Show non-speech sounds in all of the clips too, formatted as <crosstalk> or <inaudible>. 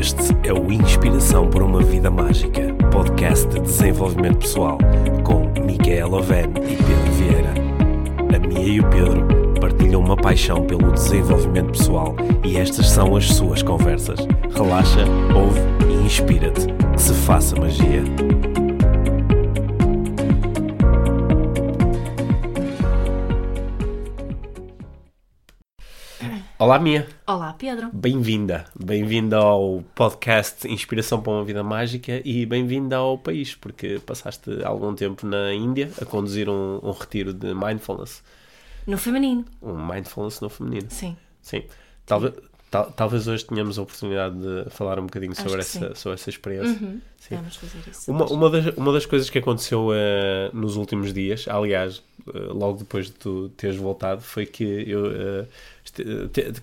Este é o Inspiração por uma Vida Mágica, podcast de desenvolvimento pessoal, com Micaela Oven e Pedro Vieira. A Mia e o Pedro partilham uma paixão pelo desenvolvimento pessoal e estas são as suas conversas. Relaxa, ouve e inspira-te. Que se faça magia. Olá, Mia. Olá, Pedro. Bem-vinda. Bem-vinda ao podcast Inspiração para uma Vida Mágica e bem-vinda ao país, porque passaste algum tempo na Índia a conduzir um, um retiro de mindfulness. No feminino. Um mindfulness no feminino. Sim. Sim. Talvez, tal, talvez hoje tenhamos a oportunidade de falar um bocadinho Acho sobre essa, sim. sobre essa experiência. Uhum. Sim. Vamos fazer isso. Uma, uma, das, uma das coisas que aconteceu eh, nos últimos dias, aliás, eh, logo depois de tu teres voltado, foi que eu, te-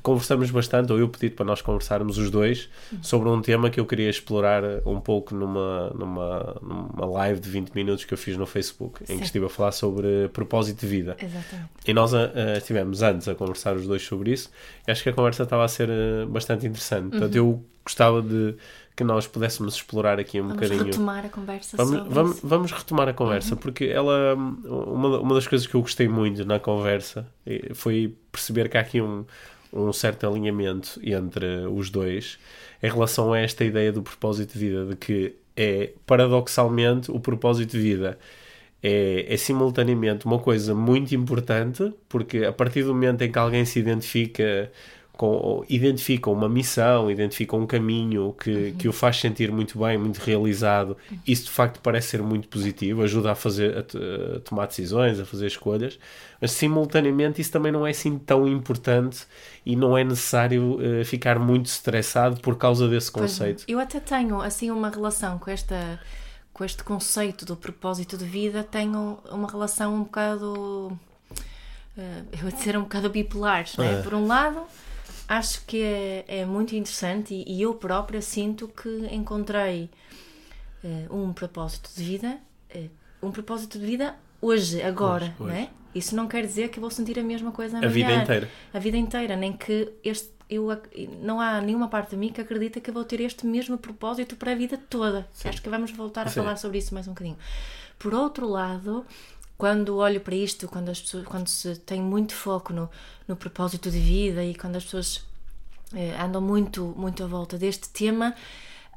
conversamos bastante, ou eu pedi para nós conversarmos os dois sobre um tema que eu queria explorar um pouco numa, numa, numa live de 20 minutos que eu fiz no Facebook, em Sim. que estive a falar sobre propósito de vida. Exatamente. E nós ah, estivemos antes a conversar os dois sobre isso e acho que a conversa estava a ser ah, bastante interessante. Portanto, eu gostava de que nós pudéssemos explorar aqui um Vamos bocadinho. retomar a conversa Vamos, sobre vamos, isso. vamos retomar a conversa, porque ela, uma, uma das coisas que eu gostei muito na conversa eh, foi perceber que há aqui um, um certo alinhamento entre os dois em relação a esta ideia do propósito de vida, de que é, paradoxalmente, o propósito de vida é, é simultaneamente uma coisa muito importante, porque a partir do momento em que alguém se identifica com, ou identifica uma missão, identifica um caminho que, que o faz sentir muito bem, muito realizado, isso de facto parece ser muito positivo, ajuda a fazer a, a tomar decisões, a fazer escolhas, mas simultaneamente isso também não é assim tão importante e não é necessário eh, ficar muito estressado por causa desse Pois é. conceito. Eu até tenho assim uma relação com esta com este conceito do propósito de vida, tenho uma relação um bocado eh, eu vou dizer um bocado bipolar, né? Por um lado, acho que é, é muito interessante e, e eu própria sinto que encontrei eh, um propósito de vida, eh, um propósito de vida hoje, agora, Hoje, hoje. né? Isso não quer dizer que eu vou sentir a mesma coisa A amanhã. vida inteira. A vida inteira, nem que este eu não há nenhuma parte de mim que acredita que eu vou ter este mesmo propósito para a vida toda. Acho que vamos voltar a Sim. falar sobre isso mais um bocadinho. Por outro lado, quando olho para isto, quando as pessoas, quando se tem muito foco no, no propósito de vida e quando as pessoas eh, andam muito, muito à volta deste tema,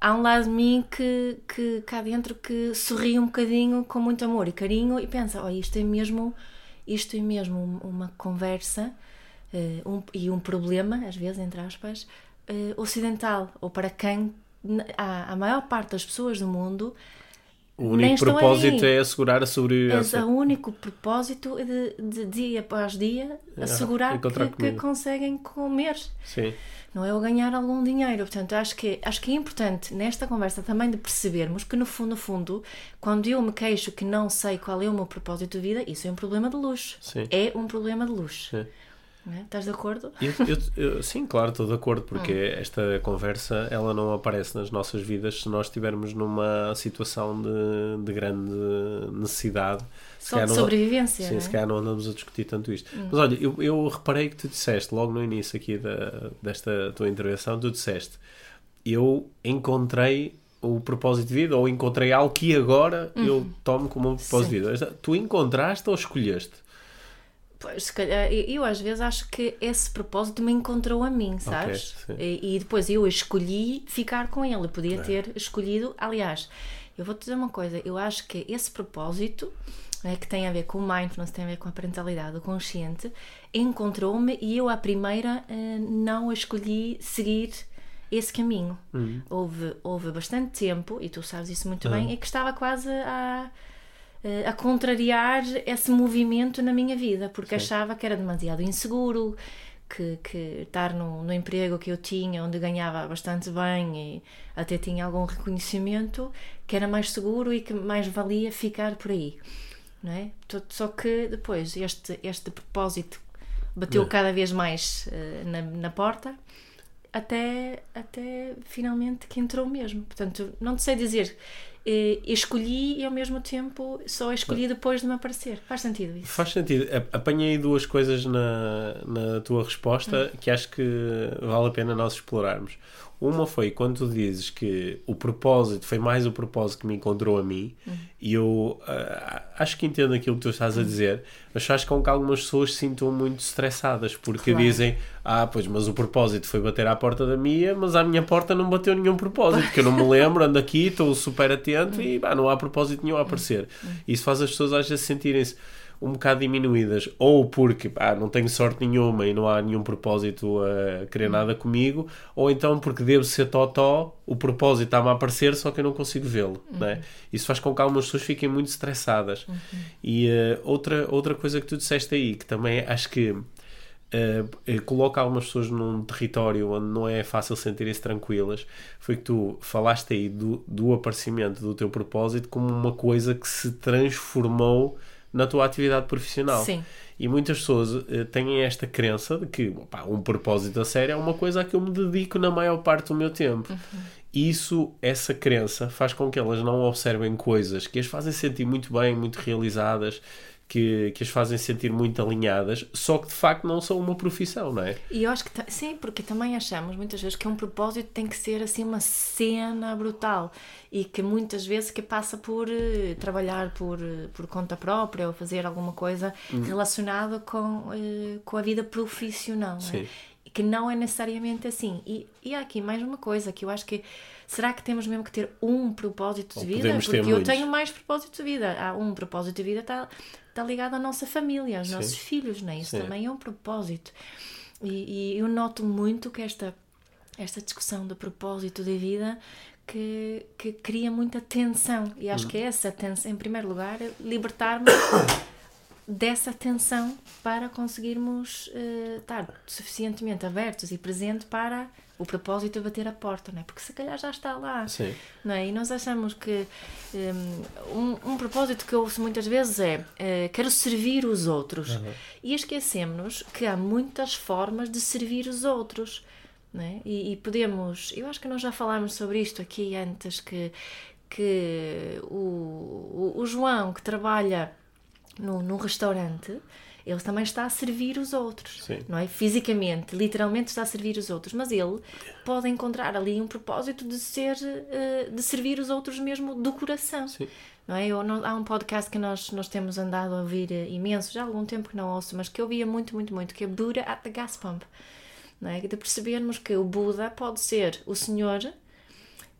há um lado de mim que, que cá dentro que sorri um bocadinho com muito amor e carinho e pensa, oh, isto é mesmo, isto é mesmo um- uma conversa eh, um- e um problema, às vezes, entre aspas, eh, ocidental, ou para quem a, a maior parte das pessoas do mundo O único propósito é assegurar a é sobrevivência. o único propósito é de, de dia após dia assegurar encontrar que, que conseguem comer Sim. não é o ganhar algum dinheiro. Portanto, acho que, acho que é importante nesta conversa também de percebermos que, no fundo, no fundo, quando eu me queixo que não sei qual é o meu propósito de vida, isso é um problema de luxo. Sim. É um problema de luxo. Sim. Não é? Estás de acordo? Eu- eu- eu- sim, claro, estou de acordo, porque Hum. esta conversa ela não aparece nas nossas vidas se nós estivermos numa situação de, de grande necessidade. Se Só de não- sobrevivência. Sim, é? se calhar não andamos a discutir tanto isto. Mas olha, eu, reparei que tu disseste logo no início aqui da, desta tua intervenção, tu disseste eu encontrei o propósito de vida ou encontrei algo que agora eu tomo como um propósito de vida. Tu encontraste ou escolheste? Pois, se calhar, eu, às vezes acho que esse propósito me encontrou a mim, sabes? sim. e, e depois eu escolhi ficar com ele. Eu podia ter escolhido, aliás, eu vou-te dizer uma coisa, eu acho que esse propósito né, que tem a ver com o mindfulness, tem a ver com a parentalidade, o consciente, encontrou-me e eu à primeira eh, não escolhi seguir esse caminho. Houve, houve bastante tempo, e tu sabes isso muito bem, é que estava quase a eh, a contrariar esse movimento na minha vida, porque achava que era demasiado inseguro, que, que estar no, no emprego que eu tinha, onde ganhava bastante bem e até tinha algum reconhecimento, que era mais seguro e que mais valia ficar por aí. Não é? Só que depois este, este propósito bateu É. cada vez mais eh, na, na porta até, até finalmente que entrou mesmo. Portanto, não te sei dizer. Eh, escolhi e ao mesmo tempo só escolhi depois de me aparecer. Faz sentido isso? Faz sentido. Apanhei duas coisas na, na tua resposta que acho que vale a pena nós explorarmos. Uma foi quando tu dizes que o propósito foi mais o propósito que me encontrou a mim, e eu ah, acho que entendo aquilo que tu estás a dizer, mas faz com que algumas pessoas se sintam muito estressadas porque Claro. dizem: Ah, pois, mas o propósito foi bater à porta da minha, mas à minha porta não bateu nenhum propósito, que eu não me lembro, ando aqui, estou super atento e pá, não há propósito nenhum a aparecer. Isso faz as pessoas às vezes sentirem-se um bocado diminuídas, ou porque não tenho sorte nenhuma e não há nenhum propósito a querer nada comigo, ou então porque devo ser totó, o propósito está-me a aparecer, só que eu não consigo vê-lo. né? Isso faz com que algumas pessoas fiquem muito estressadas. E eh, outra, outra coisa que tu disseste aí, que também acho que eh, coloca algumas pessoas num território onde não é fácil sentirem-se tranquilas, foi que tu falaste aí do, do aparecimento do teu propósito como uma coisa que se transformou na tua atividade profissional. Sim. E muitas pessoas eh, têm esta crença de que pá, um propósito a sério é uma coisa a que eu me dedico na maior parte do meu tempo. Isso, essa crença, faz com que elas não observem coisas que as fazem sentir muito bem, muito realizadas, que, que as fazem sentir muito alinhadas, só que de facto não são uma profissão, não é? E eu acho que sim, porque também achamos muitas vezes que um propósito tem que ser assim uma cena brutal e que muitas vezes que passa por eh, trabalhar por, eh, por conta própria ou fazer alguma coisa Hum. relacionada com, eh, com a vida profissional. não é? Que não é necessariamente assim. E, e há aqui mais uma coisa que eu acho que será que temos mesmo que ter um propósito de Ou vida? Porque eu muitos. tenho mais propósito de vida. Há um propósito de vida está está ligado à nossa família, aos Sim. nossos filhos, não é? Isso Sim. também é um propósito. E, e eu noto muito que esta, esta discussão do propósito de vida que, que cria muita tensão. E acho que é essa tensão, em primeiro lugar, libertar-me dessa tensão para conseguirmos eh, estar suficientemente abertos e presentes para o propósito de bater a porta, não é? Porque se calhar já está lá. Sim. Não é? E nós achamos que hum, um, um propósito que eu ouço muitas vezes é eh, quero servir os outros. E esquecemos que há muitas formas de servir os outros. Não é? e, e podemos, eu acho que nós já falámos sobre isto aqui antes, que, que o, o, o João que trabalha no, num restaurante, ele também está a servir os outros, Sim. não é? Fisicamente, literalmente está a servir os outros, mas ele pode encontrar ali um propósito de ser, eh, de servir os outros mesmo do coração. Sim. Não é? Eu, há um podcast que nós, nós temos andado a ouvir eh, imenso, já há algum tempo que não ouço, mas que eu via muito, muito, muito, que é Buddha at the Gas Pump. Não é? De percebermos que o Buda pode ser o senhor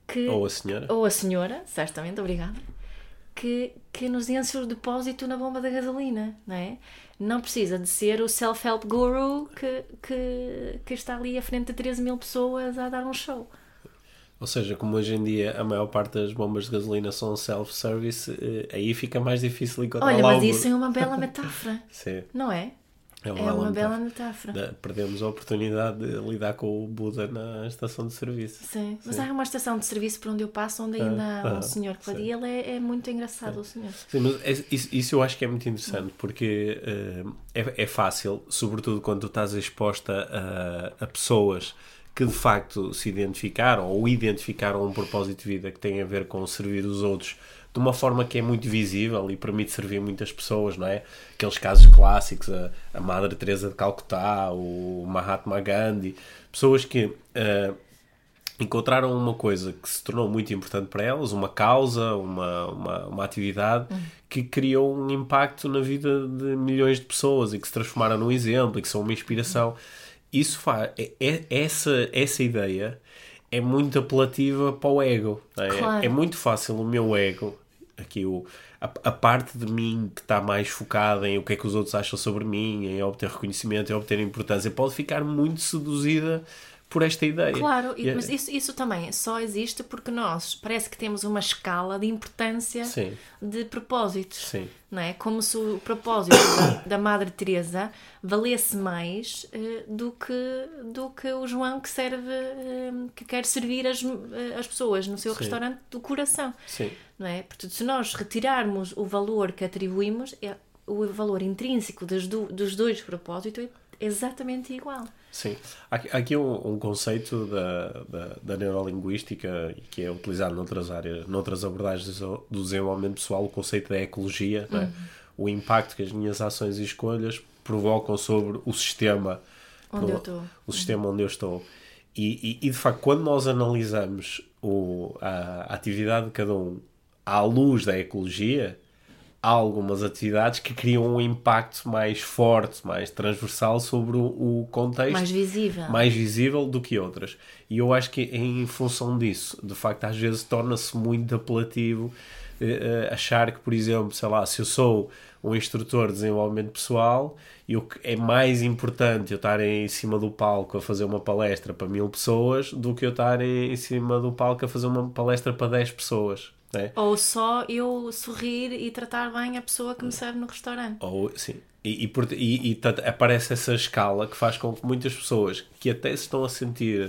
que Ou a senhora. ou a senhora, certamente, obrigada, que, que nos enche o depósito na bomba da gasolina, não é? Não precisa de ser o self-help guru que, que, que está ali à frente de 13 mil pessoas a dar um show. Ou seja, como hoje em dia a maior parte das bombas de gasolina são self-service, eh, aí fica mais difícil encontrar Olha, mas isso é uma bela <laughs> metáfora, Sim, não é? É É uma, uma bela metáfora. Perdemos a oportunidade de lidar com o Buda na estação de serviço. Sim. Mas Sim. há uma estação de serviço por onde eu passo onde ainda há um ah, senhor que sim. e ele é, é muito engraçado, o senhor. Sim, mas é- isso, isso eu acho que é muito interessante porque eh, é, é fácil, sobretudo quando tu estás exposta a, a pessoas que de facto se identificaram ou identificaram um propósito de vida que tem a ver com servir os outros de uma forma que é muito visível e permite servir muitas pessoas, não é? Aqueles casos clássicos, a, a Madre Teresa de Calcutá, o Mahatma Gandhi, pessoas que eh, encontraram uma coisa que se tornou muito importante para elas, uma causa, uma, uma, uma atividade que criou um impacto na vida de milhões de pessoas e que se transformaram num exemplo e que são uma inspiração. Isso faz. É, é- essa, essa ideia é muito apelativa para o ego. É, Claro. é muito fácil o meu ego, aqui o, a, a parte de mim que está mais focada em o que é que os outros acham sobre mim, em obter reconhecimento, em obter importância, pode ficar muito seduzida por esta ideia. Claro, e- mas isso, isso também só existe porque nós parece que temos uma escala de importância Sim. de propósitos. Sim. Não é? Como se o propósito da, da Madre Teresa valesse mais eh, do, que, do que o João que serve, eh, que quer servir as, eh, as pessoas no seu Sim. restaurante do coração. Sim. Não é? Portanto, se nós retirarmos o valor que atribuímos, é, o valor intrínseco dos, do- dos dois propósitos é exatamente igual. Sim. Há aqui um, um conceito da, da, da, neurolinguística que é utilizado noutras áreas, noutras abordagens do desenvolvimento pessoal, o conceito da ecologia, é? uhum. o impacto que as minhas ações e escolhas provocam sobre o sistema onde no, eu estou. O sistema onde eu estou. E, e, e, de facto, quando nós analisamos o, a, a atividade de cada um à luz da ecologia, há algumas atividades que criam um impacto mais forte, mais transversal sobre o, o, contexto. Mais visível. Mais visível do que outras. E eu acho que em função disso, de facto, às vezes torna-se muito apelativo eh, eh achar que, por exemplo, sei lá, se eu sou um instrutor de desenvolvimento pessoal e o que é mais importante eu estar em cima do palco a fazer uma palestra para mil pessoas do que eu estar em cima do palco a fazer uma palestra para 10 pessoas. É. Ou só eu sorrir e tratar bem a pessoa que me serve no restaurante. Ou, sim. E, e, e, e aparece essa escala que faz com que muitas pessoas que até se estão a sentir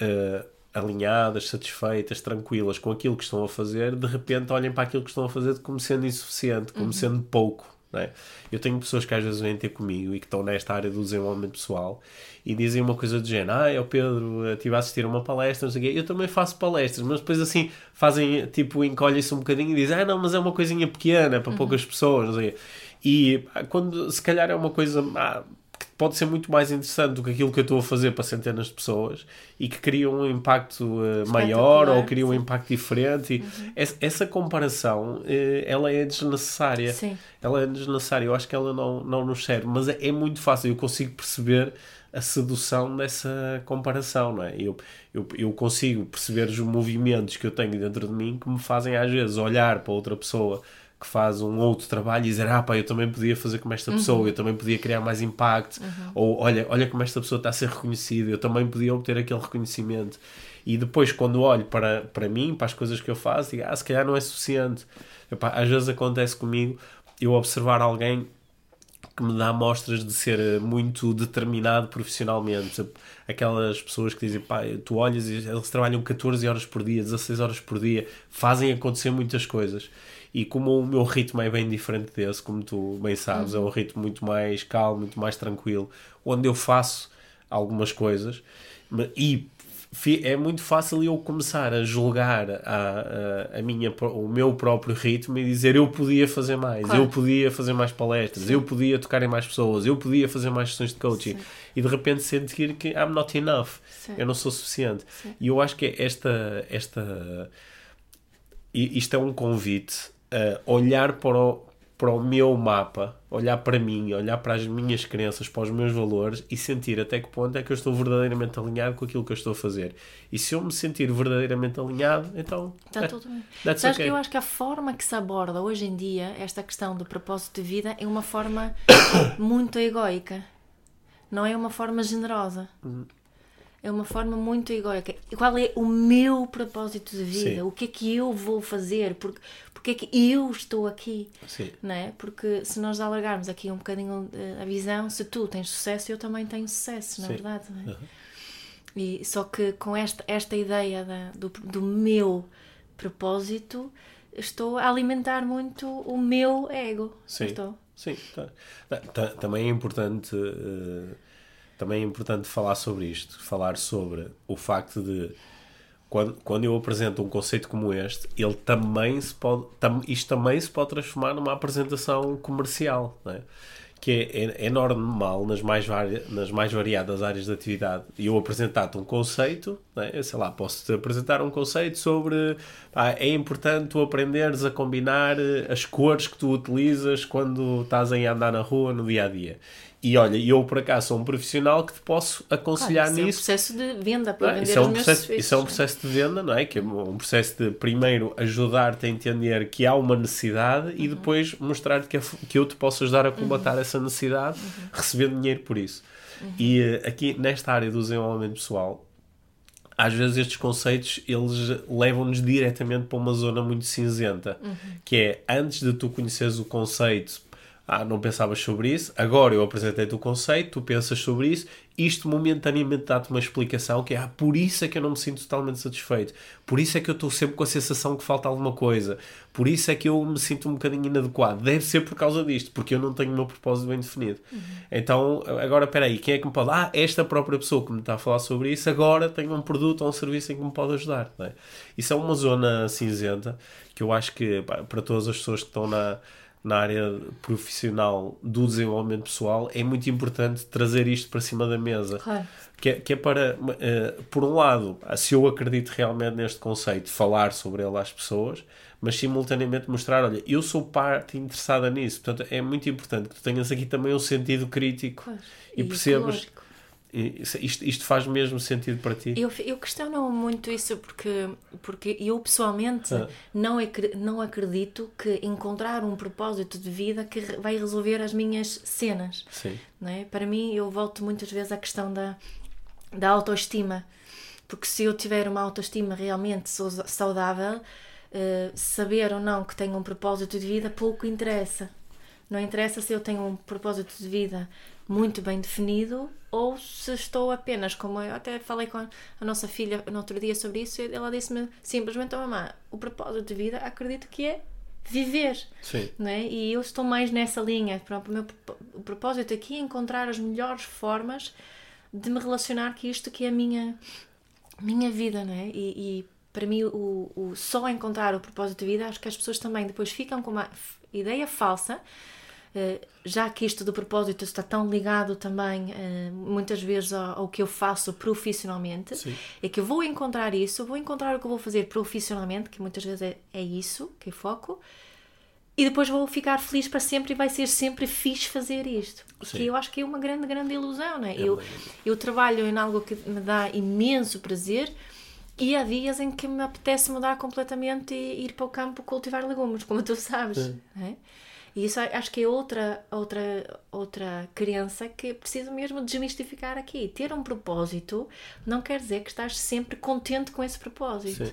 uh, alinhadas, satisfeitas, tranquilas com aquilo que estão a fazer, de repente olhem para aquilo que estão a fazer como sendo insuficiente, como uhum. sendo pouco. É? Eu tenho pessoas que às vezes vêm ter comigo e que estão nesta área do desenvolvimento pessoal e dizem uma coisa do género: Ah, eu Pedro, estive a assistir a uma palestra, não sei o quê. Eu também faço palestras, mas depois assim fazem, tipo, encolhem-se um bocadinho e dizem: Ah, não, mas é uma coisinha pequena para uhum. poucas pessoas, não sei. E ah, quando se calhar é uma coisa. Ah, pode ser muito mais interessante do que aquilo que eu estou a fazer para centenas de pessoas e que cria um impacto uh, maior ou cria um sim. impacto diferente. Uhum. Essa, essa, comparação, uh, ela é desnecessária. Sim. Ela é desnecessária. Eu acho que ela não, não nos serve, mas é, é muito fácil. Eu consigo perceber a sedução dessa comparação, não é? Eu, eu, eu consigo perceber os movimentos que eu tenho dentro de mim que me fazem às vezes olhar para outra pessoa que faz um outro trabalho e dizer, ah pá, eu também podia fazer como esta pessoa, uhum. eu também podia criar mais impacto, uhum. ou olha, olha como esta pessoa está a ser reconhecida, eu também podia obter aquele reconhecimento. E depois, quando olho para, para mim, para as coisas que eu faço, digo, ah, se calhar não é suficiente. Epá, às vezes acontece comigo eu observar alguém que me dá mostras de ser muito determinado profissionalmente. Aquelas pessoas que dizem, pá, tu olhas e eles trabalham 14 horas por dia, 16 horas por dia, fazem acontecer muitas coisas. E como o meu ritmo é bem diferente desse, como tu bem sabes, uhum. é um ritmo muito mais calmo, muito mais tranquilo, onde eu faço algumas coisas e é muito fácil eu começar a julgar a, a, a, minha, o meu próprio ritmo e dizer eu podia fazer mais, claro. eu podia fazer mais palestras, Sim. eu podia tocar em mais pessoas, eu podia fazer mais sessões de coaching Sim. e de repente sentir que I'm not enough, Sim. eu não sou suficiente. E eu acho que esta, esta isto é um convite uh, olhar para o, para o meu mapa, olhar para mim, olhar para as minhas crenças, para os meus valores e sentir até que ponto é que eu estou verdadeiramente alinhado com aquilo que eu estou a fazer. E se eu me sentir verdadeiramente alinhado, então. Está é, tudo bem. Sabes okay. que eu acho que a forma que se aborda hoje em dia esta questão do propósito de vida é uma forma <coughs> muito egoica, não é uma forma generosa. Uhum é uma forma muito egoica. Qual é o meu propósito de vida? Sim. O que é que eu vou fazer? Porque, porque é que eu estou aqui? Sim. Não é? Porque se nós alargarmos aqui um bocadinho eh, a visão, se tu tens sucesso, eu também tenho sucesso, na é verdade. É? Uhum. E, só que com esta, esta ideia da, do, do meu propósito, estou a alimentar muito o meu ego. Sim. Estou. Sim, tá. Tá, também é importante. Uh também é importante falar sobre isto, falar sobre o facto de quando, quando eu apresento um conceito como este, ele também se pode, tam, isto também se pode transformar numa apresentação comercial, é? que é, é, é normal nas mais, vari, nas mais variadas áreas de atividade. Eu apresentar-te um conceito, né? sei lá, posso-te apresentar um conceito sobre ah, é importante tu aprenderes a combinar as cores que tu utilizas quando estás a andar na rua no dia a dia. E olha, eu por acaso sou um profissional que te posso aconselhar claro, nisso. Isso é um processo de venda para é? vender isso é um processo, serviços. Isso é um processo de venda, não é? Que é um processo de primeiro ajudar-te a entender que há uma necessidade uhum. e depois mostrar-te que, que eu te posso ajudar a combatar uhum. essa necessidade uhum. recebendo dinheiro por isso. Uhum. E uh, aqui nesta área do desenvolvimento pessoal, às vezes estes conceitos eles levam-nos diretamente para uma zona muito cinzenta, uhum. que é antes de tu conheceres o conceito ah, não pensavas sobre isso, agora eu apresentei-te o conceito, tu pensas sobre isso, isto momentaneamente dá-te uma explicação que é ah, por isso é que eu não me sinto totalmente satisfeito, por isso é que eu estou sempre com a sensação que falta alguma coisa, por isso é que eu me sinto um bocadinho inadequado, deve ser por causa disto, porque eu não tenho o meu propósito bem definido. Uhum. Então, agora espera aí, quem é que me pode? Ah, esta própria pessoa que me está a falar sobre isso agora tem um produto ou um serviço em que me pode ajudar. É? Isso é uma zona cinzenta que eu acho que para todas as pessoas que estão na na área profissional do desenvolvimento pessoal, é muito importante trazer isto para cima da mesa. Claro. Que, é, que é para, uh, por um lado, se eu acredito realmente neste conceito, falar sobre ele às pessoas, mas simultaneamente mostrar, olha, eu sou parte interessada nisso. Portanto, é muito importante que tu tenhas aqui também um sentido crítico claro. e, e percebas. Ecológico isto, isto faz mesmo sentido para ti? Eu, eu questiono muito isso porque, porque eu pessoalmente ah. não, não acredito que encontrar um propósito de vida que vai resolver as minhas cenas. Sim. Não é? Para mim, eu volto muitas vezes à questão da, da autoestima. Porque se eu tiver uma autoestima realmente saudável, uh, saber ou não que tenho um propósito de vida pouco interessa. Não interessa se eu tenho um propósito de vida muito bem definido ou se estou apenas, como eu até falei com a, nossa filha no outro dia sobre isso, ela disse-me simplesmente, oh, mamãe, o propósito de vida acredito que é viver, Sim. Não é? e eu estou mais nessa linha, o meu o propósito aqui é encontrar as melhores formas de me relacionar com isto que é a minha, minha vida, não é? e, e para mim o, o só encontrar o propósito de vida, acho que as pessoas também depois ficam com uma ideia falsa já que isto do propósito está tão ligado também eh, muitas vezes ao, que eu faço profissionalmente, Sim. é que eu vou encontrar isso, vou encontrar o que eu vou fazer profissionalmente, que muitas vezes é, é isso que eu foco, e depois vou ficar feliz para sempre e vai ser sempre fixe fazer isto. Sim. eu acho que é uma grande, grande ilusão, não é? é eu, eu trabalho em algo que me dá imenso prazer. E há dias em que me apetece mudar completamente e ir para o campo cultivar legumes, como tu sabes. É? E isso acho que é outra, outra, outra crença que preciso mesmo desmistificar aqui. Ter um propósito não quer dizer que estás sempre contente com esse propósito. Sim.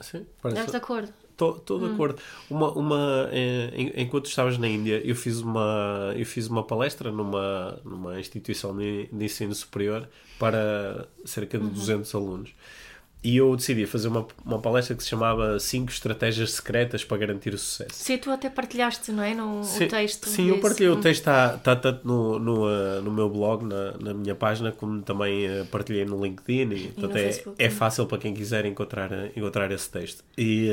Sim, Estás de acordo? Estou de hum. acordo. Uma, uma, eh, enquanto estavas na Índia, eu fiz uma, eu fiz uma palestra numa, numa instituição de, de ensino superior para cerca de uhum. 200 alunos. E eu decidi fazer uma, uma palestra que se chamava 5 estratégias secretas para garantir o sucesso. Sim, tu até partilhaste, não é? No, sim, o texto. Sim, eu partilhei. O texto está, está tanto no, no, uh, no meu blog, na, na minha página, como também uh, partilhei no LinkedIn. E, e portanto, é, é fácil para quem quiser encontrar, encontrar esse texto. E,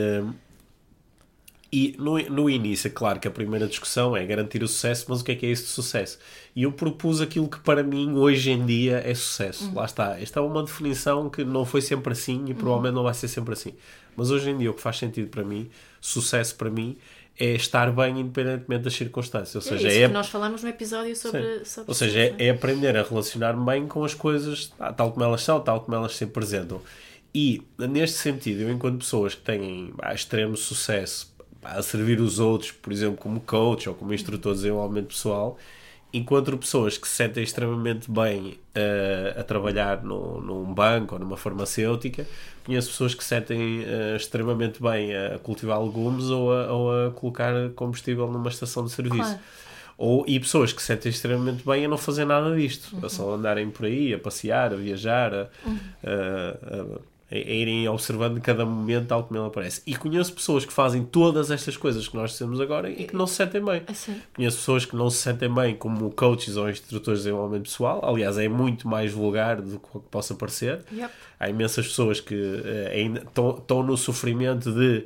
e no, no início, é claro que a primeira discussão é garantir o sucesso, mas o que é que é isso de sucesso? E eu propus aquilo que para mim hoje em dia é sucesso. Uhum. Lá está. Esta é uma definição que não foi sempre assim e provavelmente uhum. não vai ser sempre assim. Mas hoje em dia o que faz sentido para mim, sucesso para mim, é estar bem independentemente das circunstâncias. Ou é seja, é isso é... que nós falamos no episódio sobre. sobre Ou seja, é, é, aprender a relacionar-me bem com as coisas tal como elas são, tal como elas se apresentam. E, neste sentido, eu, enquanto pessoas que têm ah, extremo sucesso a servir os outros, por exemplo, como coach ou como instrutor de desenvolvimento pessoal, encontro pessoas que se sentem extremamente bem uh, a trabalhar no, num banco ou numa farmacêutica, conheço pessoas que se sentem uh, extremamente bem a cultivar legumes ou a, ou a colocar combustível numa estação de serviço. Claro. Ou, e pessoas que se sentem extremamente bem a não fazer nada disto, uhum. a só andarem por aí, a passear, a viajar, a, uhum. a, a a, irem observando cada momento tal como ele aparece. E conheço pessoas que fazem todas estas coisas que nós temos agora e que não se sentem bem. Assim. Conheço pessoas que não se sentem bem como coaches ou instrutores de desenvolvimento pessoal. Aliás, é muito mais vulgar do que possa parecer. Yep. Há imensas pessoas que uh, estão no sofrimento de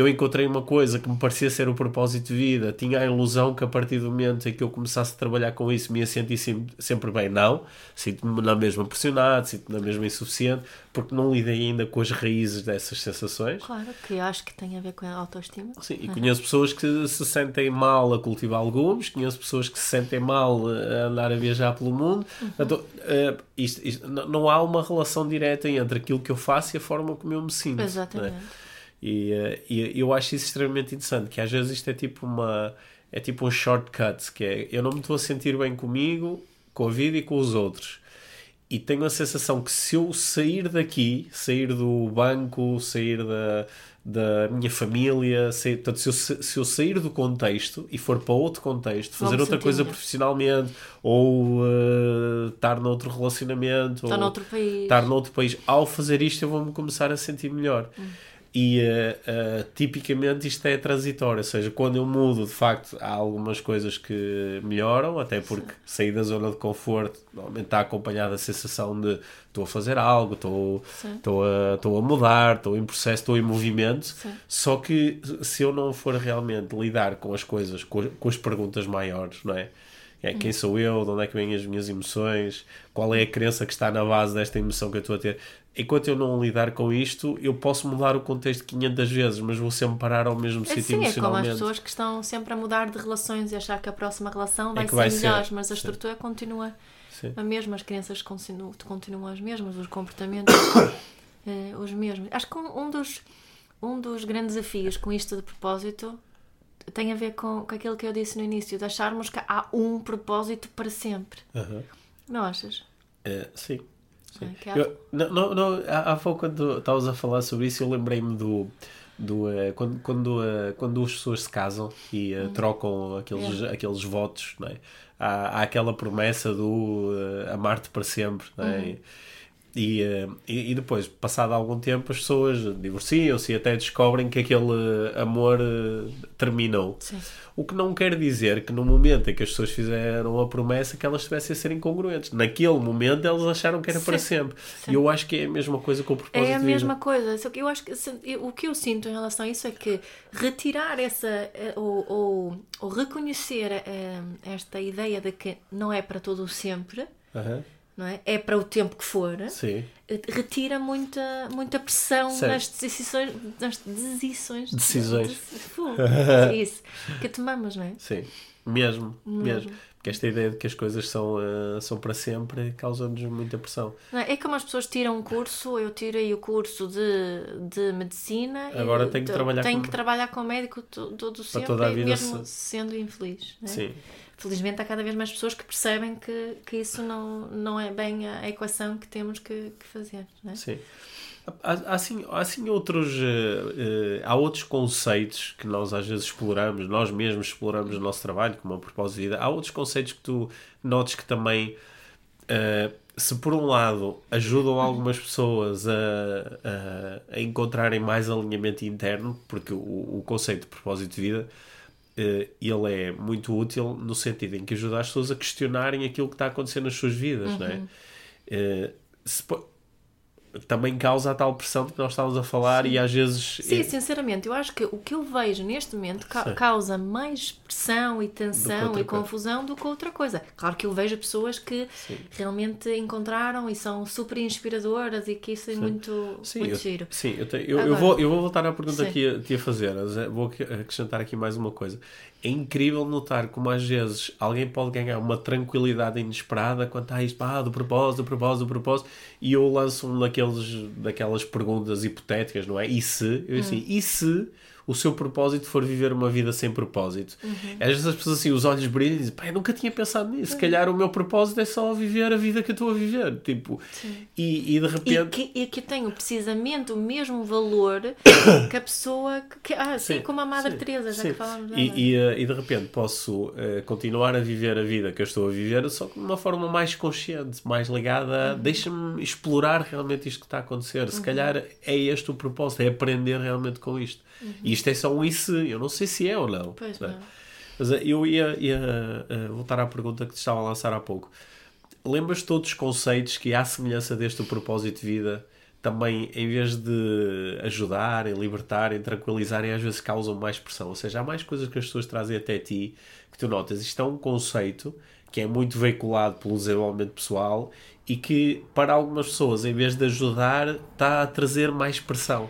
eu encontrei uma coisa que me parecia ser o propósito de vida, tinha a ilusão que a partir do momento em que eu começasse a trabalhar com isso me ia sentir sempre bem. Não, sinto-me na mesma pressionado, sinto-me na mesma insuficiente, porque não lidei ainda com as raízes dessas sensações. Claro, que eu acho que tem a ver com a autoestima. Sim, e conheço pessoas que se sentem mal a cultivar legumes, conheço pessoas que se sentem mal a andar a viajar pelo mundo. Uhum. Então, uh, isto, isto, não há uma relação direta entre aquilo que eu faço e a forma como eu me sinto. É? Exatamente. E, uh, e eu acho isso extremamente interessante, que às vezes isto é tipo uma é tipo um shortcut, que é eu não me estou a sentir bem comigo, com a vida e com os outros. E tenho a sensação que se eu sair daqui, sair do banco, sair da, da minha família. Se, portanto, se eu, se eu sair do contexto e for para outro contexto, fazer outra coisa profissionalmente ou uh, estar noutro relacionamento, estar noutro país, estar noutro país, ao fazer isto eu vou-me começar a sentir melhor. Hum. E uh, uh, tipicamente isto é transitório, ou seja, quando eu mudo, de facto, há algumas coisas que melhoram, até porque sair da zona de conforto normalmente está acompanhada da sensação de estou a fazer algo, estou, estou, a, estou a mudar, estou em processo, estou em movimento. Sim. Só que se eu não for realmente lidar com as coisas, com, com as perguntas maiores, não é? É, quem sou eu? De onde é que vêm as minhas emoções? Qual é a crença que está na base desta emoção que eu estou a ter? Enquanto eu não lidar com isto, eu posso mudar o contexto 500 vezes, mas vou sempre parar ao mesmo é, sítio sim, emocionalmente. É como as pessoas que estão sempre a mudar de relações e achar que a próxima relação vai, é ser vai melhor, ser. mas a estrutura sim. continua sim. a mesma, as crenças continuam, continuam as mesmas, os comportamentos <coughs> eh, os mesmos. Acho que um, um, dos, um dos grandes desafios com isto de propósito tem a ver com, com aquilo que eu disse no início, de acharmos que há um propósito para sempre. Não achas? Uh, sim. Eu, não, não, há, há pouco, quando estavas a falar sobre isso, eu lembrei-me do. do uh, quando, quando, uh, quando as pessoas se casam e uh, trocam aqueles, aqueles votos, não é? há, há aquela promessa do amar-te para sempre. Não é? Uhum. E, e, e, depois, passado algum tempo, as pessoas divorciam-se e até descobrem que aquele amor terminou. Sim. O que não quer dizer que no momento em que as pessoas fizeram a promessa que elas estivessem a ser incongruentes. Naquele momento elas acharam que era Sim. para sempre. Sim. E eu acho que é a mesma coisa com o propósito É a mesma coisa. Só que eu acho que o que eu sinto em relação a isso é que retirar essa eh, ou, ou, ou reconhecer eh, esta ideia de que não é para todo o sempre. Uhum não é? É para o tempo que for. Sim. Retira muita, muita pressão certo. nas decisões, nas decisões. Decisões. De, <laughs> isso. Que tomamos, não é? Sim. Mesmo, mesmo. mesmo. Porque esta ideia de que as coisas são, uh, são para sempre causa-nos muita pressão. É? é? como as pessoas tiram um curso, eu tirei o curso de, de medicina. Agora tenho que trabalhar tenho com... que trabalhar com médico todo, sempre, a vida mesmo se... sendo infeliz. É? Sim felizmente há cada vez mais pessoas que percebem que, que isso não, não é bem a equação que temos que, que fazer. Não é? Sim. Há, assim, assim outros uh, uh, há outros conceitos que nós às vezes exploramos nós mesmos exploramos no nosso trabalho como a propósito de vida há outros conceitos que tu notes que também uh, se por um lado ajudam algumas pessoas a, a, a, encontrarem mais alinhamento interno porque o, o conceito de propósito de vida ele é muito útil no sentido em que ajuda as pessoas a questionarem aquilo que está acontecendo nas suas vidas, uhum. não é? Uh, se, também causa a tal pressão de que nós estávamos a falar Sim. e às vezes. Sim, é... sinceramente, eu acho que o que eu vejo neste momento ca causa mais pressão e tensão e confusão do que outra coisa. Claro que eu vejo pessoas que Sim. realmente encontraram e são super inspiradoras e que isso é muito, sim, muito eu, giro. Sim, eu, te, eu, Agora, eu, vou, eu vou voltar à pergunta que ia, te ia fazer, vou acrescentar aqui mais uma coisa é incrível notar como às vezes alguém pode ganhar uma tranquilidade inesperada quanto a isto, ah, do propósito, do propósito, do propósito, e eu lanço um daqueles, daquelas perguntas hipotéticas, não é? E se? Eu assim, hum. e se o seu propósito for viver uma vida sem propósito. Uhum. Às vezes as pessoas assim, os olhos brilham e dizem, pá, eu nunca tinha pensado nisso. Uhum. Se calhar o meu propósito é só viver a vida que eu estou a viver. Tipo, e, e de repente. E que, e que eu tenho precisamente o mesmo valor <coughs> que a pessoa. Que, ah, assim sim, como a Madre sim, Teresa, já sim. que falamos e, e, uh, e, de repente posso uh, continuar a viver a vida que eu estou a viver, só que de uma forma mais consciente, mais ligada a. Uhum. Deixa-me explorar realmente isto que está a acontecer. Se uhum. calhar é este o propósito, é aprender realmente com isto. Uhum. Isto é só um isso, eu não sei se é ou não. Pois não. Mas eh, eu ia, ia uh, voltar à pergunta que te estava a lançar há pouco. Lembras todos os conceitos que, à semelhança deste propósito de vida, também, em vez de ajudarem, libertarem, tranquilizarem, às vezes causam mais pressão. Ou seja, há mais coisas que as pessoas trazem até ti que tu notas. Isto é um conceito que é muito veiculado pelo desenvolvimento pessoal e que, para algumas pessoas, em vez de ajudar, está a trazer mais pressão.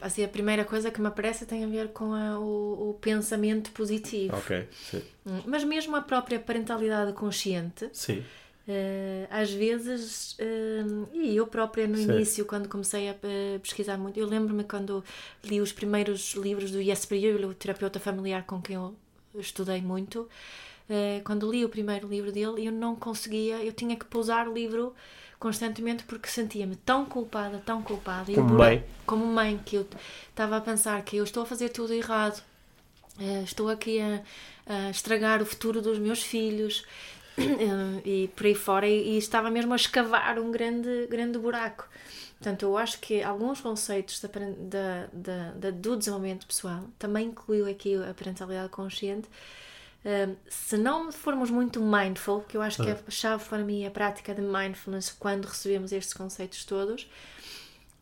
Assim, a primeira coisa que me aparece tem a ver com a, o, o, pensamento positivo. Ok, sim. Hum, mas mesmo a própria parentalidade consciente. Sim. Uh, às vezes, uh, e eu própria no sim. início, quando comecei a uh, pesquisar muito, eu lembro-me quando li os primeiros livros do Jesper Juhl, o terapeuta familiar com quem eu estudei muito, quando li o primeiro livro dele, eu não conseguia, eu tinha que pousar o livro constantemente porque sentia-me tão culpada, tão culpada. Como mãe. Como mãe, que eu estava a pensar que eu estou a fazer tudo errado, uh, estou aqui a, a, estragar o futuro dos meus filhos uh, e por aí fora, e, e, estava mesmo a escavar um grande, grande buraco. Portanto, eu acho que alguns conceitos da, da, da, do desenvolvimento pessoal também incluiu aqui a parentalidade consciente. Uh, se não formos muito mindful, que eu acho que é a chave para mim a prática de mindfulness quando recebemos estes conceitos todos,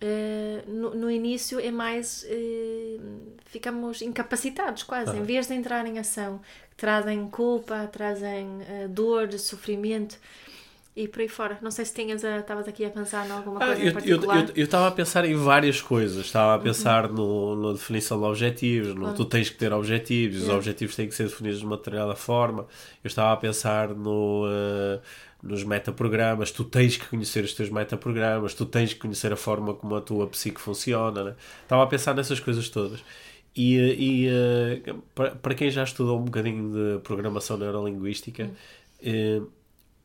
uh, no, no, início é mais. Uh, ficamos incapacitados quase, em vez de entrar em ação, trazem culpa, trazem dor, sofrimento e por aí fora. Não sei se tinhas estavas aqui a pensar em alguma ah, coisa ah, eu, em particular. Eu estava a pensar em várias coisas. Estava a uhum. pensar uhum. no, na definição de objetivos, no, tu tens que ter objetivos, os objetivos têm que ser definidos de uma determinada forma. Eu estava a pensar no, uh, nos metaprogramas, tu tens que conhecer os teus metaprogramas, tu tens que conhecer a forma como a tua psique funciona. Né? Estava a pensar nessas coisas todas. E, e uh, para, para quem já estudou um bocadinho de programação neurolinguística, uhum. uh,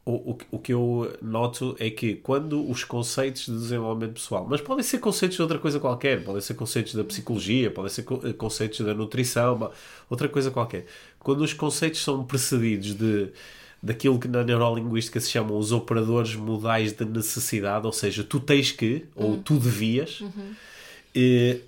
o, o, o que eu noto é que quando os conceitos de desenvolvimento pessoal, mas podem ser conceitos de outra coisa qualquer, podem ser conceitos da psicologia, podem ser eh, conceitos da nutrição, outra coisa qualquer. Quando os conceitos são precedidos de daquilo que na neurolinguística se chamam os operadores modais de necessidade, ou seja, tu tens que, ou uhum. tu devias, uhum.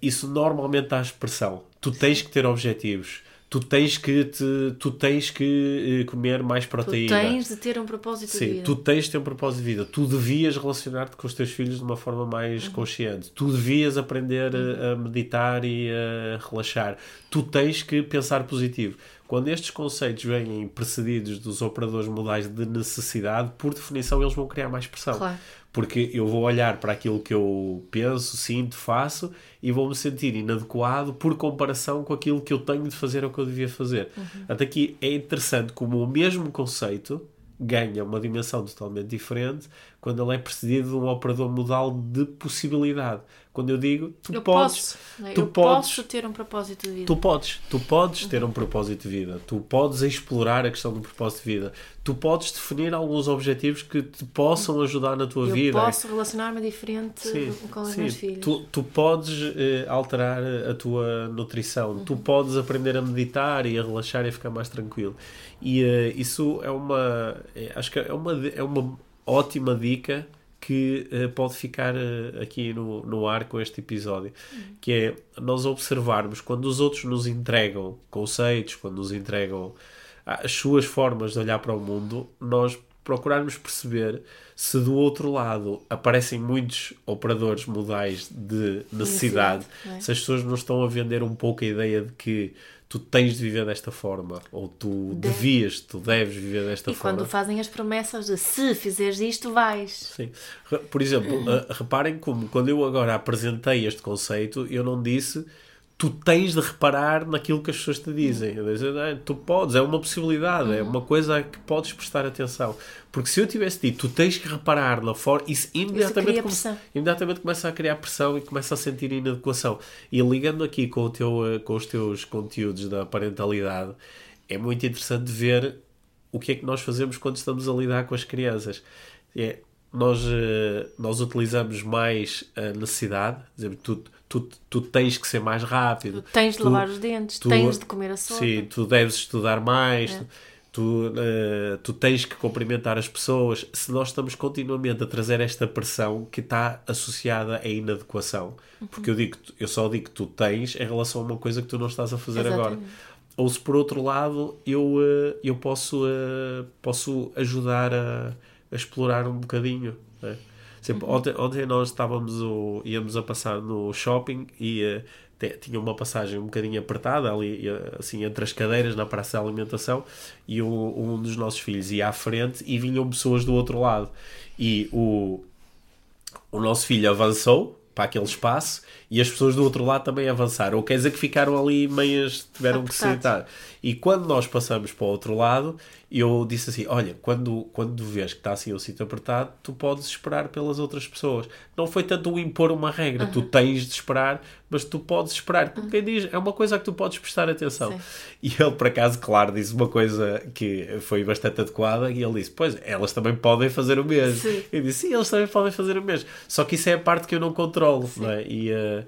isso normalmente dá expressão. Tu tens que ter objetivos tu tens que te, tu tens que eh, comer mais proteína. Tu tens de ter um propósito Sim, de vida. tu tens de ter um propósito de vida. Tu devias relacionar-te com os teus filhos de uma forma mais uhum. consciente. Tu devias aprender uhum. a meditar e a relaxar. Tu tens que pensar positivo. Quando estes conceitos vêm precedidos dos operadores modais de necessidade, por definição eles vão criar mais pressão. Claro porque eu vou olhar para aquilo que eu penso, sinto, faço e vou me sentir inadequado por comparação com aquilo que eu tenho de fazer ou que eu devia fazer. Uhum. Até aqui é interessante como o mesmo conceito ganha uma dimensão totalmente diferente quando ele é precedido de um operador modal de possibilidade. Quando eu digo, tu eu podes, posso, tu eu podes, posso ter um propósito de vida. Tu podes, tu podes uhum. ter um propósito de vida. Tu podes explorar a questão do propósito de vida. Tu podes definir alguns objetivos que te possam ajudar na tua eu vida. Eu posso relacionar-me diferente sim, com os sim. meus filhos. Tu, tu podes uh, alterar a tua nutrição. Uhum. Tu podes aprender a meditar e a relaxar e a ficar mais tranquilo. E uh, isso é uma, é, acho que é uma, é uma ótima dica que uh, pode ficar uh, aqui no, no ar com este episódio, que é nós observarmos quando os outros nos entregam conceitos, quando nos entregam ah, as suas formas de olhar para o mundo, nós procurarmos perceber se do outro lado aparecem muitos operadores modais de necessidade, é? se as pessoas não estão a vender um pouco a ideia de que tu tens de viver desta forma, ou tu Deve. devias, tu deves viver desta e forma. E quando fazem as promessas de se fizeres isto, vais. Sim. Por exemplo, reparem como quando eu agora apresentei este conceito, eu não disse tu tens de reparar naquilo que as pessoas te dizem. Ah, tu podes, é uma possibilidade, é uhum. uma coisa que podes prestar atenção. Porque se eu tivesse dito, tu tens que reparar na forma, isso imediatamente, isso come, imediatamente começa a criar pressão e começa a sentir inadequação. E ligando aqui com, o teu, eh, com os teus conteúdos da parentalidade, é muito interessante ver o que é que nós fazemos quando estamos a lidar com as crianças. É, nós, eh, nós utilizamos mais a necessidade, dizemos, tu, tu, tu tens que ser mais rápido. Tu tens de tu, lavar os dentes, tu, tens de comer a sopa. Sim, tu deves estudar mais, é. tu, uh, tu tens que cumprimentar as pessoas. Se nós estamos continuamente a trazer esta pressão que está associada à inadequação, uhum. porque eu, digo, eu só digo que tu tens em relação a uma coisa que tu não estás a fazer Exatamente. agora. Ou se por outro lado eu, uh, eu posso, uh, posso ajudar a, a explorar um bocadinho. Né? Sempre, uhum. ontem, ontem nós estávamos, o, íamos a passar no shopping e uh, tinha uma passagem um bocadinho apertada ali, uh, assim, entre as cadeiras na praça de alimentação e um, um dos nossos filhos ia à frente e vinham pessoas do outro lado. E o, o nosso filho avançou para aquele espaço e as pessoas do outro lado também avançaram. Ou quer dizer que ficaram ali meias, tiveram que se sentar. E quando nós passamos para o outro lado, eu disse assim: Olha, quando, quando vês que está assim o sítio apertado, tu podes esperar pelas outras pessoas. Não foi tanto um impor uma regra, uhum. tu tens de esperar, mas tu podes esperar. Porque quem diz é uma coisa que tu podes prestar atenção. Sim. E ele, por acaso, claro, disse uma coisa que foi bastante adequada e ele disse: Pois, elas também podem fazer o mesmo. Sim. Eu disse: Sim, elas também podem fazer o mesmo. Só que isso é a parte que eu não controlo, não é? E uh,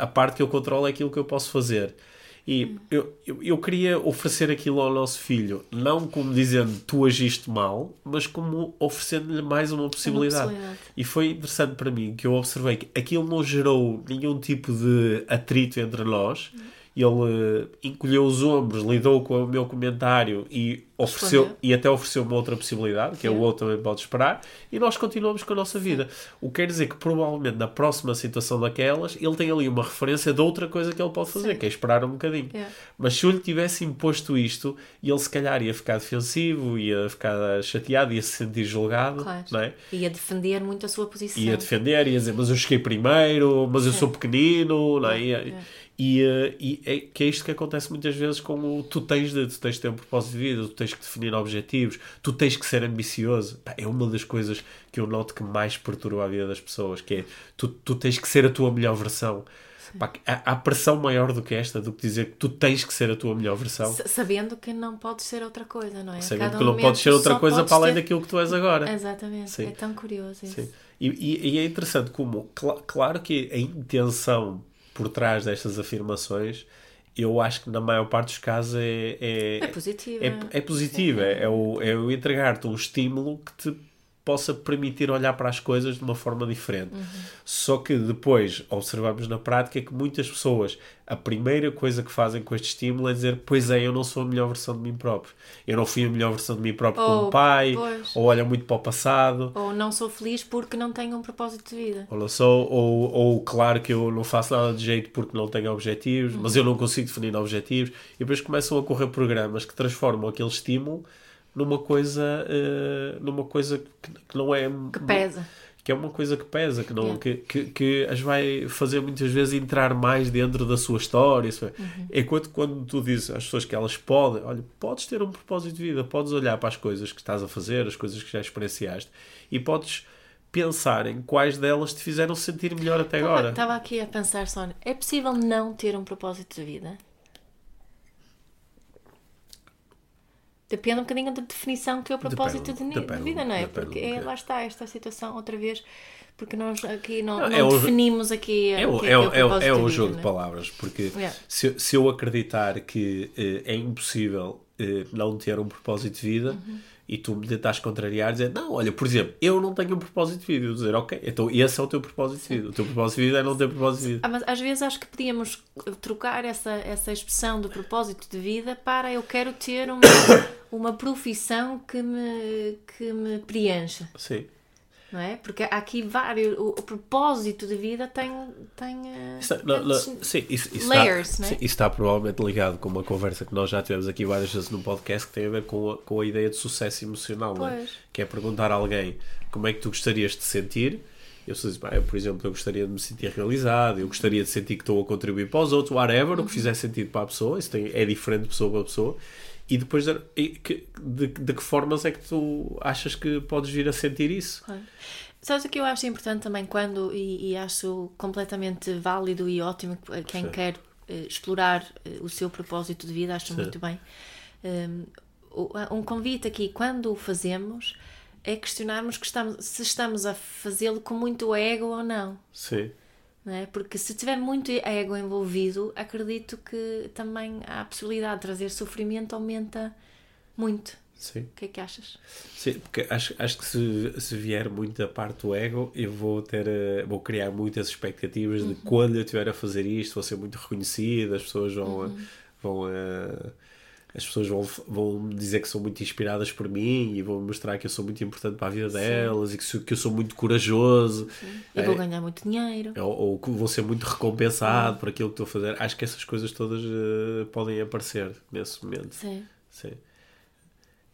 a parte que eu controlo é aquilo que eu posso fazer. E eu, eu, eu, queria oferecer aquilo ao nosso filho, não como dizendo tu agiste mal, mas como oferecendo-lhe mais uma possibilidade. uma possibilidade. E foi interessante para mim que eu observei que aquilo não gerou nenhum tipo de atrito entre nós. Ele encolheu os ombros, lidou com o meu comentário e ofereceu e até ofereceu uma outra possibilidade, que é o outro também pode esperar, e nós continuamos com a nossa vida. O que quer dizer que provavelmente na próxima situação daquelas, ele tem ali uma referência de outra coisa que ele pode fazer, Sim. que é esperar um bocadinho. Yeah. Mas se eu lhe tivesse imposto isto, ele se calhar ia ficar defensivo, ia ficar chateado, ia se sentir julgado, claro. não é? Ia defender muito a sua posição. Ia defender, ia dizer, mas eu cheguei primeiro, mas eu sou pequenino, não é? Yeah. E, uh, e é, que é isto que acontece muitas vezes com o tu tens de, tu tens de ter um propósito de vida, tu tens que definir objetivos, tu tens que ser ambicioso. É uma das coisas que eu noto que mais perturba a vida das pessoas, que é tu, tu tens que ser a tua melhor versão. Pá, há, há, pressão maior do que esta, do que dizer que tu tens que ser a tua melhor versão. sabendo que não podes ser outra coisa, não é? Sabendo Cada que não podes ser outra coisa para além ter... daquilo que tu és agora. <laughs> Exatamente, Sim. é tão curioso isso. Sim. E, e, e é interessante como, cl claro que a intenção por trás destas afirmações, eu acho que na maior parte dos casos é. É, é positiva. É, é positiva. É, é, o, é o entregar-te um estímulo que te possa permitir olhar para as coisas de uma forma diferente. Uhum. Só que depois observamos na prática que muitas pessoas, a primeira coisa que fazem com este estímulo é dizer: Pois é, eu não sou a melhor versão de mim próprio. Eu não fui a melhor versão de mim próprio ou, como pai, pois. ou olha muito para o passado. Ou não sou feliz porque não tenho um propósito de vida. Ou não sou, ou, ou claro que eu não faço nada de jeito porque não tenho objetivos, uhum. mas eu não consigo definir objetivos. E depois começam a correr programas que transformam aquele estímulo numa coisa uh, numa coisa que, que, não é que pesa que é uma coisa que pesa que não yeah. que, que, que, as vai fazer muitas vezes entrar mais dentro da sua história. Uhum. enquanto quando tu dizes às pessoas que elas podem olha podes ter um propósito de vida podes olhar para as coisas que estás a fazer as coisas que já experienciaste e podes pensar em quais delas te fizeram sentir melhor até agora estava aqui a pensar Sónia é possível não ter um propósito de vida Depende um bocadinho da definição que é o propósito depende, de, depende, vida, não é? Porque é, lá está esta situação, outra vez, porque nós aqui não, não, não é definimos aqui é o, é, é, o, é, o, é o jogo de, de palavras, porque se, se eu acreditar que uh, é impossível não ter um propósito de vida, uhum e tu me tentas contrariar dizer, não, olha, por exemplo, eu não tenho um propósito de vida. Eu dizer, ok, então esse é o teu propósito de vida. O teu propósito de vida é não ter propósito de vida. Ah, mas às vezes acho que podíamos trocar essa, essa expressão do propósito de vida para eu quero ter uma, <coughs> uma profissão que me, que me preencha. Sim não é? Porque há aqui vários. O, o propósito de vida tem. tem não, não, sim, isso, isso layers, está, não é? sim, isso está provavelmente ligado com uma conversa que nós já tivemos aqui várias vezes no podcast que tem a ver com a, com a ideia de sucesso emocional, não é? Que é perguntar a alguém como é que tu gostarias de sentir. Eu, diz, eu, por exemplo, eu gostaria de me sentir realizado, eu gostaria de sentir que estou a contribuir para os outros, whatever, uhum. o que fizer sentido para a pessoa, isso tem, é diferente de pessoa para pessoa. E depois, de, de, de, que formas é que tu achas que podes vir a sentir isso? Claro. Sabes o que eu acho importante também quando, e, e acho completamente válido e ótimo quem Sim. quer uh, explorar uh, o seu propósito de vida, acho Sim. muito bem. Um, um convite aqui, quando o fazemos, é questionarmos que estamos, se estamos a fazê-lo com muito ego ou não. Sim. É? Porque se tiver muito ego envolvido, acredito que também a possibilidade de trazer sofrimento aumenta muito. Sim. O que é que achas? Sim, porque acho, acho que se, se vier muito a parte do ego, eu vou ter uh, vou criar muitas expectativas uhum. de quando eu estiver a fazer isto, vou ser muito reconhecido, as pessoas vão, uhum. vão uh, as pessoas vão, vão dizer que são muito inspiradas por mim e vão mostrar que eu sou muito importante para a vida Sim. delas e que, que eu sou muito corajoso. Sim. E é, vou ganhar muito dinheiro. Ou, que vou ser muito recompensado por aquilo que estou a fazer. Acho que essas coisas todas uh, podem aparecer nesse momento. Sim. Sim.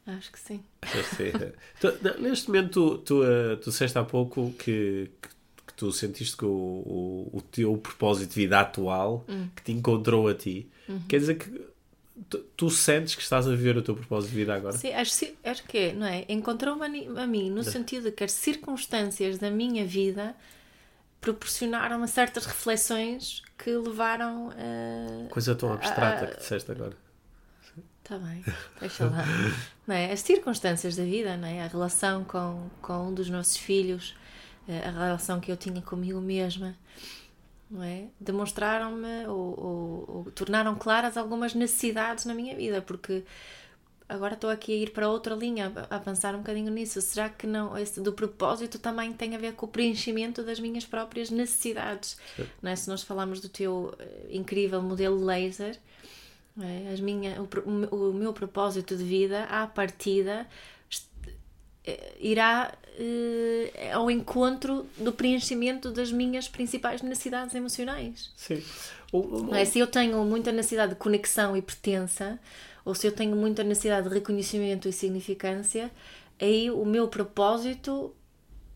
Acho que sim. Acho que sim. <laughs> tu, não, neste momento, tu, tu, uh, tu disseste há pouco que, que, que tu sentiste que o, o, o teu propósito de vida atual Hum. que te encontrou a ti, Uhum. quer dizer que tu, tu sentes que estás a viver o teu propósito de vida agora? Sim, acho, acho que é, não é? Encontrou-me a, a mim no sentido de que as circunstâncias da minha vida proporcionaram certas reflexões que levaram a. Coisa tão abstrata Ah, que disseste agora. Está bem, deixa lá. <laughs> Não é? As circunstâncias da vida, não é? a relação com, com um dos nossos filhos, eh, a relação que eu tinha comigo mesma, não é? demonstraram-me ou, ou- ou tornaram claras algumas necessidades na minha vida, porque agora estou aqui a ir para outra linha, a a pensar um bocadinho nisso. Será que não esse do propósito também tem a ver com o preenchimento das minhas próprias necessidades? Não é? Se nós falamos do teu eh, incrível modelo laser, é? As minha, o, o meu- propósito de vida, à partida, eh, irá eh, ao encontro do preenchimento das minhas principais necessidades emocionais. Sim. O- o- Não é? Se eu tenho muita necessidade de conexão e pertença, ou se eu tenho muita necessidade de reconhecimento e significância, aí o meu propósito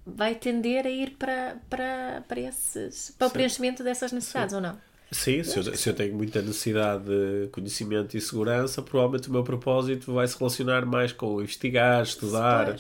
vai tender a ir para, para, para, esses, para o preenchimento dessas necessidades, ou não? Sim, se eu, se eu tenho muita necessidade de conhecimento e segurança, provavelmente o meu propósito vai se relacionar mais com investigar, estudar.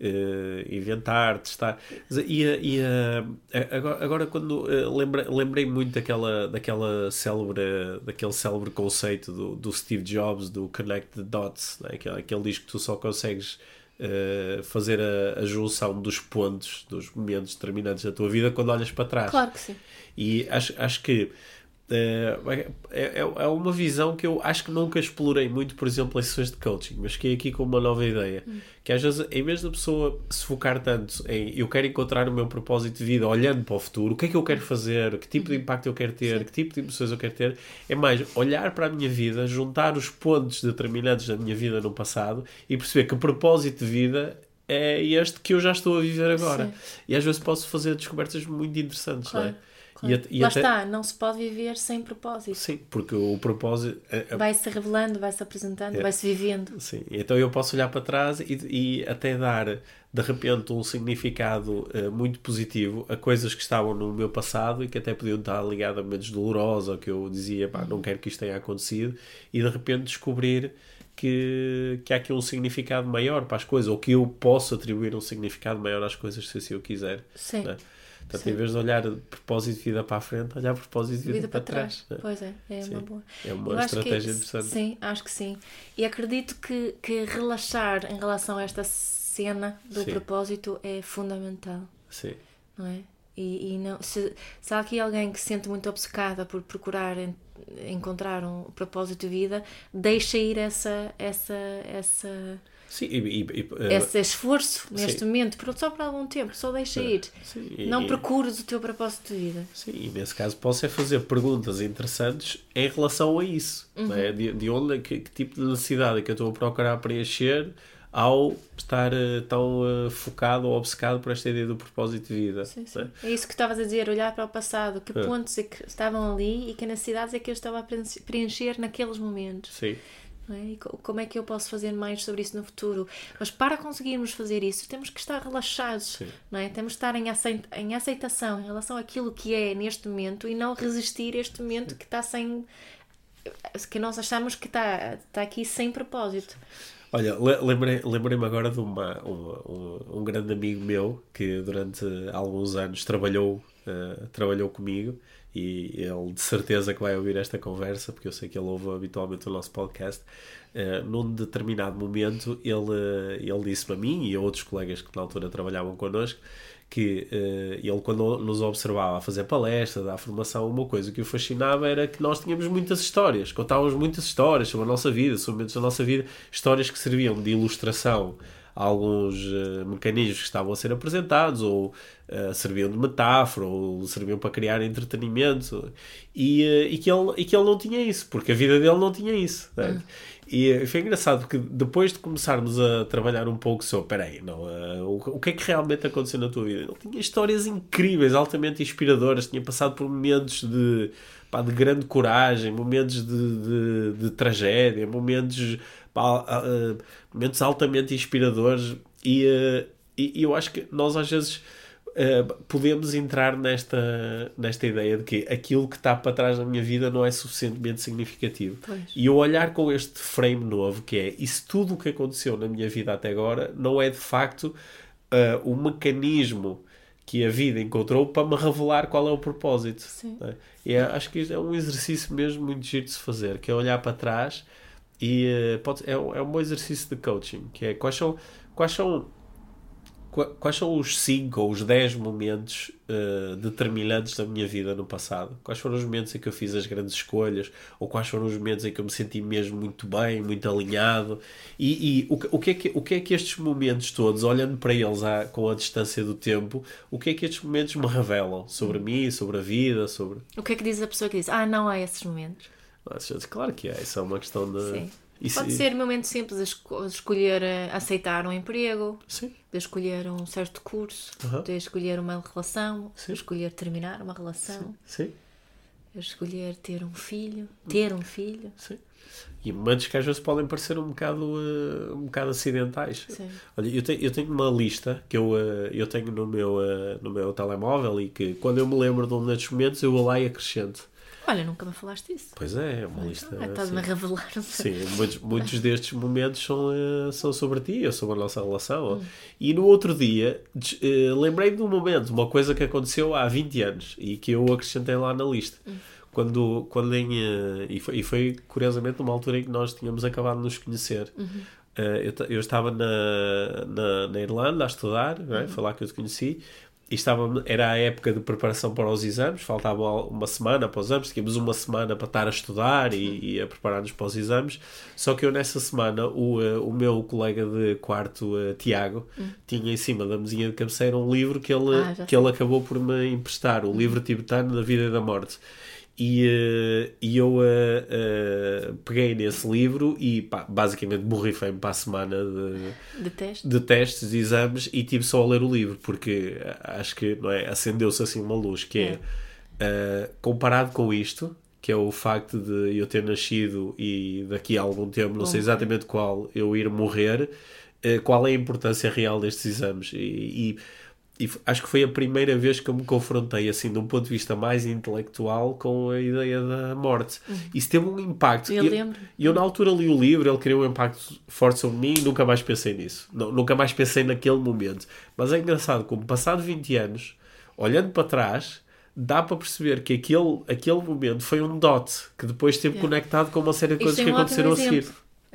Eh, inventar, testar. E, a- e a- agora, agora quando eh, lembra- lembrei muito daquela, daquela célebre, daquele célebre conceito do, do Steve Jobs, do Connect the Dots, né? aquele, aquele diz que tu só consegues eh, fazer a, a junção dos pontos, dos momentos determinantes da tua vida quando olhas para trás. Claro que sim. E acho, acho que eh, é, é, é uma visão que eu acho que nunca explorei muito, por exemplo, em sessões de coaching, mas fiquei aqui com uma nova ideia. Que às vezes, em vez da pessoa se focar tanto em eu quero encontrar o meu propósito de vida olhando para o futuro, o que é que eu quero fazer, que tipo de impacto eu quero ter, que tipo de emoções eu quero ter, é mais olhar para a minha vida, juntar os pontos determinantes da minha vida no passado e perceber que o propósito de vida é este que eu já estou a viver agora. Sim. E às vezes posso fazer descobertas muito interessantes, não é? Claro, at- Lá até- está, não se pode viver sem propósito. Sim, porque o propósito. é- é- Vai-se revelando, vai-se apresentando, É. vai-se vivendo. Sim, então eu posso olhar para trás e, e até dar de repente um significado eh, muito positivo a coisas que estavam no meu passado e que até podiam estar ligadas a momentos dolorosos ou que eu dizia, pá, não quero que isto tenha acontecido e de repente descobrir que, que há aqui um significado maior para as coisas ou que eu posso atribuir um significado maior às coisas se assim eu quiser. Sim. não é? Portanto, Sim. em vez de olhar propósito de vida para a frente, olhar propósito de vida, Vida para, para trás. não é? Pois é, é Sim. uma boa. É uma Eu acho que- estratégia interessante. Sim, acho que sim. E acredito que, que relaxar em relação a esta cena do Sim. propósito é fundamental, Sim. não é? E, e não, se, se há aqui alguém que se sente muito obcecada por procurar en- encontrar um propósito de vida, deixa ir essa, essa, essa, Sim, e, e- eh, esse esforço neste sim. momento, por- só por algum tempo, só deixa ir. sim, Não e- procures o teu propósito de vida. Sim, e nesse caso posso é fazer perguntas interessantes em relação a isso. é? de, de onde, que, que tipo de necessidade é que eu estou a procurar preencher ao estar eh, tão eh, focado ou obcecado por esta ideia do propósito de vida. Sim, sim. é? É isso que estavas a dizer, olhar para o passado, que É. pontos é que estavam ali e que necessidades é que eu estava a preenche- preencher naqueles momentos. Sim, é? E co- como é que eu posso fazer mais sobre isso no futuro? Mas para conseguirmos fazer isso, temos que estar relaxados, Sim. não é? Temos que estar em, aceit- em aceitação em relação àquilo que é neste momento e não resistir a este momento que está sem. que nós achamos que está, está aqui sem propósito. Olha, le- lembrei- lembrei-me agora de uma, uma- um, um grande amigo meu que durante alguns anos trabalhou, eh, trabalhou comigo e ele de certeza que vai ouvir esta conversa, porque eu sei que ele ouve habitualmente o nosso podcast. Eh, num determinado momento, ele, ele disse-me a mim e a outros colegas que na altura trabalhavam connosco que eh, ele, quando nos observava a fazer palestra, a formação, uma coisa que o fascinava era que nós tínhamos muitas histórias, contávamos muitas histórias sobre a nossa vida, sobre momentos da nossa vida, histórias que serviam de ilustração alguns eh, mecanismos que estavam a ser apresentados, ou eh, serviam de metáfora, ou serviam para criar entretenimento, e, eh, e, que ele, e que ele não tinha isso, porque a vida dele não tinha isso. né? E eh, foi engraçado porque depois de começarmos a trabalhar um pouco sobre, peraí, não, eh, o, o que é que realmente aconteceu na tua vida? Ele tinha histórias incríveis, altamente inspiradoras, tinha passado por momentos de, pá, de grande coragem, momentos de, de, de tragédia, momentos, pá, ah, momentos altamente inspiradores e, eh, e, e eu acho que nós às vezes uh, podemos entrar nesta, nesta ideia de que aquilo que está para trás da minha vida não é suficientemente significativo. Pois. E eu olhar com este frame novo, que é isso tudo o que aconteceu na minha vida até agora, não é de facto uh, o mecanismo que a vida encontrou para me revelar qual é o propósito. Sim. né? E é- acho que isto é um exercício mesmo muito giro de se fazer, que é olhar para trás e eh, pode, é, um- é um bom exercício de coaching, que é quais são, quais são, quais são os 5 ou os 10 momentos eh, determinantes da minha vida no passado? Quais foram os momentos em que eu fiz as grandes escolhas? Ou quais foram os momentos em que eu me senti mesmo muito bem, muito alinhado? E, e o, que- o, que é que, o que é que estes momentos todos, olhando para eles à- com a distância do tempo, o que é que estes momentos me revelam sobre mim, sobre a vida, sobre... O que é que diz a pessoa que diz, ah, não há esses momentos? Mas, claro que é, isso é uma questão de... Sim. Isso- Pode ser um momento simples, a escolher eh, aceitar um emprego, Sim, de escolher um certo curso, Aham. de escolher uma relação, Sim. de escolher terminar uma relação, sim, de escolher ter um filho, ter um filho. sim. E momentos que às vezes podem parecer um bocado, eh, um bocado acidentais. Sim. Olha, eu tenho, eu tenho uma lista que eu, eh, eu tenho no meu, eh, no meu telemóvel e que quando eu me lembro de um destes momentos eu vou lá e acrescento. Olha, nunca me falaste disso. Pois é, é uma lista. Ah, Estás-me a assim. revelar. Sim, muitos, muitos destes momentos são, eh, são sobre ti, ou sobre a nossa relação. Hum. E no outro dia, eh, lembrei-me de um momento, uma coisa que aconteceu há 20 anos e que eu acrescentei lá na lista. Hum. Quando, quando em, eh, e, foi, e foi curiosamente numa altura em que nós tínhamos acabado de nos conhecer. Uhum. Eu, eu estava na, na, na Irlanda a estudar, é? Uhum. foi lá que eu te conheci. E estava, era a época de preparação para os exames, faltava uma semana para os exames, tínhamos uma semana para estar a estudar e, e a preparar-nos para os exames. Só que eu nessa semana, o, eh, o meu colega de quarto, eh, Tiago, tinha em cima da mesinha de cabeceira um livro que ele, Ah, que ele acabou por me emprestar, o livro tibetano da vida e da morte. E, eh, e eu eh, eh, peguei nesse livro e pá, basicamente borrifei-me para a semana de, De teste. de testes, de exames e tive só a ler o livro porque acho que não é, acendeu-se assim uma luz que é, ah, comparado com isto que é o facto de eu ter nascido e daqui a algum tempo, não sei exatamente qual, eu ir morrer, qual é a importância real destes exames? E, e- e acho que foi a primeira vez que eu me confrontei assim de um ponto de vista mais intelectual com a ideia da morte isso teve um impacto Eu E- lembro. e eu na altura li o livro, ele criou um impacto forte sobre mim e nunca mais pensei nisso. Nu- Nunca mais pensei naquele momento. Mas é engraçado como, passado 20 anos, olhando para trás, dá para perceber que aquele, aquele momento foi um dot que depois esteve Yeah. conectado com uma série de Isto coisas é que um aconteceram a seguir.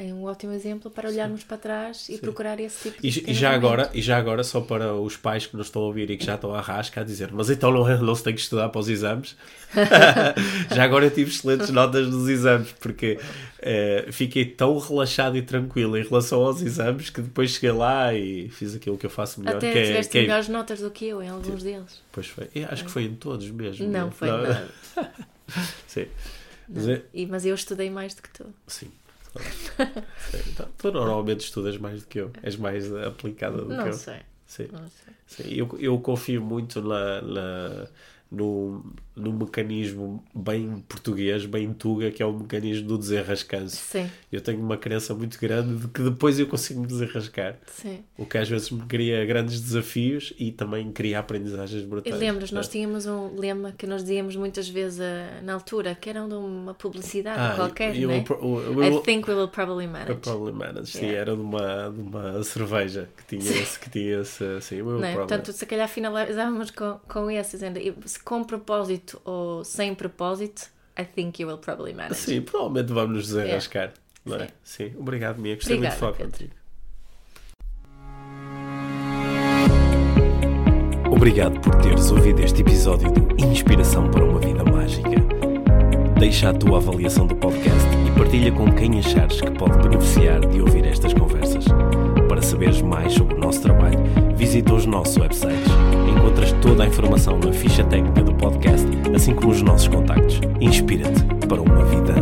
É um ótimo exemplo para olharmos para trás e procurar esse tipo de E, e já agora, e já agora, só para os pais que nos estão a ouvir e que já estão à rasca a dizer, mas então não, não se tem que estudar para os exames. <laughs> já agora eu tive excelentes notas nos exames, porque eh, fiquei tão relaxado e tranquilo em relação aos exames que depois cheguei lá e fiz aquilo que eu faço melhor. Até que é- tiveste que é- melhores notas do que eu em alguns deles. Pois foi. Eu acho que foi em todos mesmo. Não foi nada. <laughs> Sim. Mas é- mas eu estudei mais do que tu. Sim. Então, tu normalmente estudas mais do que eu. És mais aplicada do que Não eu. sei. Sim. Não sei. Sim, eu, eu confio muito na, na- no, no mecanismo bem português, bem tuga, que é o mecanismo do desenrascanço. Sim, Eu tenho uma crença muito grande de que depois eu consigo me desenrascar. sim. O que às vezes me cria grandes desafios e também cria aprendizagens E brutais. lembras, É. nós tínhamos um lema que nós dizíamos muitas vezes ah, na altura, que era de uma publicidade Ah, qualquer, eu- né? eu- eu- I eu- think we will probably manage. Probably Manage, sim, Yeah. era de uma, de uma cerveja que tinha esse, que tinha esse, meu Não é? problema. Portanto, se calhar finalizávamos com, com esse, dizendo, se com propósito ou sem propósito, I think you will probably manage. Sim, provavelmente vamos nos desenrascar. Não é? Sim. Obrigado, Mia. Gostei muito de falar Obrigada, contigo. Obrigado por teres ouvido este episódio do Inspiração para uma Vida Mágica. Deixa a tua avaliação do podcast e partilha com quem achares que pode beneficiar de ouvir estas conversas. Para saberes mais sobre o nosso trabalho, visita os nossos websites. Encontras toda a informação na ficha técnica do podcast, assim como os nossos contactos. Inspira-te para uma vida